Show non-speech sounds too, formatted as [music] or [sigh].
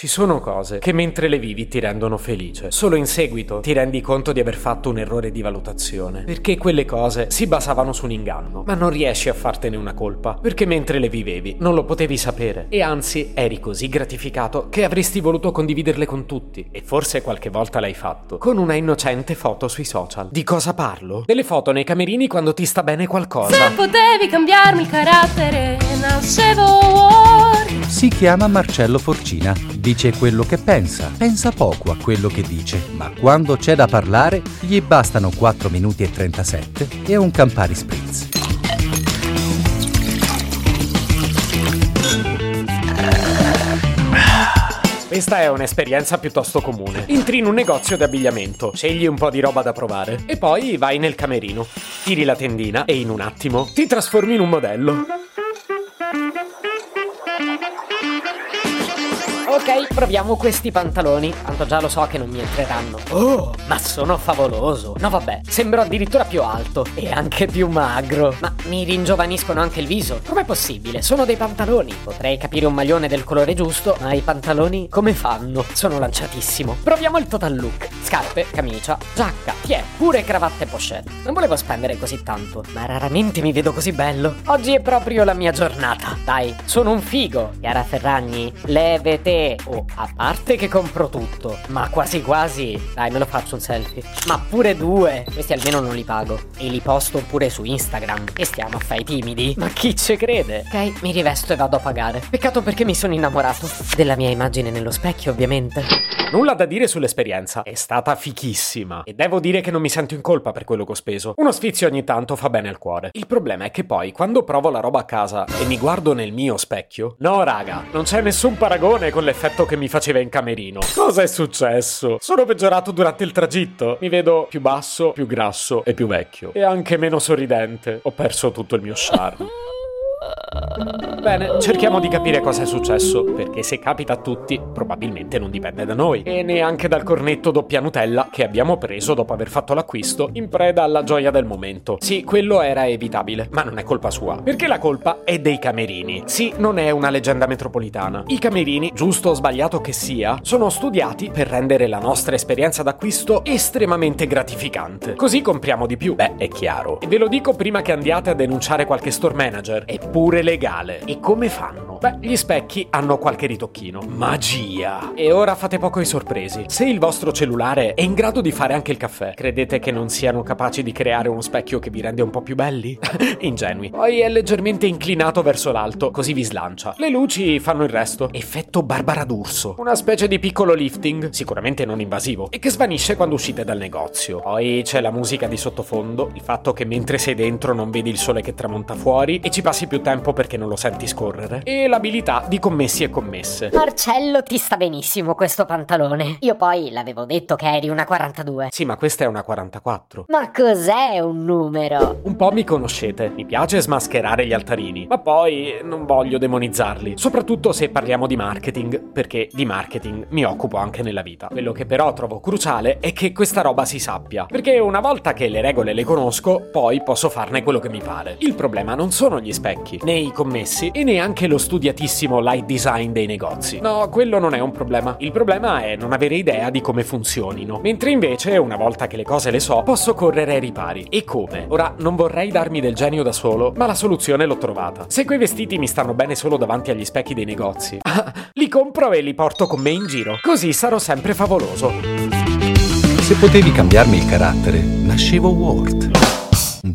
Ci sono cose che mentre le vivi ti rendono felice. Solo in seguito ti rendi conto di aver fatto un errore di valutazione. Perché quelle cose si basavano su un inganno. Ma non riesci a fartene una colpa. Perché mentre le vivevi non lo potevi sapere. E anzi eri così gratificato che avresti voluto condividerle con tutti. E forse qualche volta l'hai fatto. Con una innocente foto sui social. Di cosa parlo? Delle foto nei camerini quando ti sta bene qualcosa. Se potevi cambiarmi il carattere, nascevo. Si chiama Marcello Forcina, dice quello che pensa, pensa poco a quello che dice, ma quando c'è da parlare gli bastano 4 minuti e 37 e un Campari Spritz. Questa è un'esperienza piuttosto comune. Entri in un negozio di abbigliamento, scegli un po' di roba da provare e poi vai nel camerino, tiri la tendina e in un attimo ti trasformi in un modello. Ok, proviamo questi pantaloni. Tanto già lo so che non mi entreranno. Oh, ma sono favoloso. No, vabbè, sembro addirittura più alto e anche più magro. Ma mi ringiovaniscono anche il viso. Com'è possibile? Sono dei pantaloni. Potrei capire un maglione del colore giusto, ma i pantaloni come fanno? Sono lanciatissimo. Proviamo il total look. Scarpe, camicia, giacca, tiè, pure cravatte e pochette. Non volevo spendere così tanto, ma raramente mi vedo così bello. Oggi è proprio la mia giornata. Dai, sono un figo. Chiara Ferragni, levete. Oh, a parte che compro tutto, ma quasi quasi. Dai, me lo faccio un selfie. Ma pure due. Questi almeno non li pago. E li posto pure su Instagram. E stiamo a fare i timidi. Ma chi ci crede? Ok, mi rivesto e vado a pagare. Peccato perché mi sono innamorato. Della mia immagine nello specchio, ovviamente. Nulla da dire sull'esperienza, è stata fichissima. E devo dire che non mi sento in colpa per quello che ho speso. Uno sfizio ogni tanto fa bene al cuore. Il problema è che poi, quando provo la roba a casa e mi guardo nel mio specchio, no raga, non c'è nessun paragone con l'effetto che mi faceva in camerino. Cosa è successo? Sono peggiorato durante il tragitto. Mi vedo più basso, più grasso e più vecchio. E anche meno sorridente. Ho perso tutto il mio charme. [laughs] Bene, cerchiamo di capire cosa è successo, perché se capita a tutti, probabilmente non dipende da noi. E neanche dal cornetto doppia Nutella che abbiamo preso dopo aver fatto l'acquisto, in preda alla gioia del momento. Sì, quello era evitabile, ma non è colpa sua, perché la colpa è dei camerini. Sì, non è una leggenda metropolitana. I camerini, giusto o sbagliato che sia, sono studiati per rendere la nostra esperienza d'acquisto estremamente gratificante. Così compriamo di più. Beh, è chiaro. E ve lo dico prima che andiate a denunciare qualche store manager. È pure legale. E come fanno? Beh, gli specchi hanno qualche ritocchino. Magia! E ora fate poco i sorpresi. Se il vostro cellulare è in grado di fare anche il caffè, credete che non siano capaci di creare uno specchio che vi rende un po' più belli? [laughs] Ingenui. Poi è leggermente inclinato verso l'alto, così vi slancia. Le luci fanno il resto. Effetto Barbara d'Urso. Una specie di piccolo lifting, sicuramente non invasivo, e che svanisce quando uscite dal negozio. Poi c'è la musica di sottofondo, il fatto che mentre sei dentro non vedi il sole che tramonta fuori e ci passi più tempo perché non lo senti scorrere. E l'abilità di commessi e commesse. Marcello, ti sta benissimo questo pantalone. Io poi l'avevo detto che eri una 42. Sì, ma questa è una 44. Ma cos'è un numero? Un po' mi conoscete, mi piace smascherare gli altarini, ma poi non voglio demonizzarli, soprattutto se parliamo di marketing, perché di marketing mi occupo anche nella vita. Quello che però trovo cruciale è che questa roba si sappia, perché una volta che le regole le conosco, poi posso farne quello che mi pare. Il problema non sono gli specchi, né i commessi e neanche lo studiatissimo light design dei negozi. No, quello non è un problema. Il problema è non avere idea di come funzionino. Mentre invece, una volta che le cose le so, posso correre ai ripari. E come? Ora, non vorrei darmi del genio da solo, ma la soluzione l'ho trovata. Se quei vestiti mi stanno bene solo davanti agli specchi dei negozi, [laughs] li compro e li porto con me in giro. Così sarò sempre favoloso. Se potevi cambiarmi il carattere, nascevo Ward.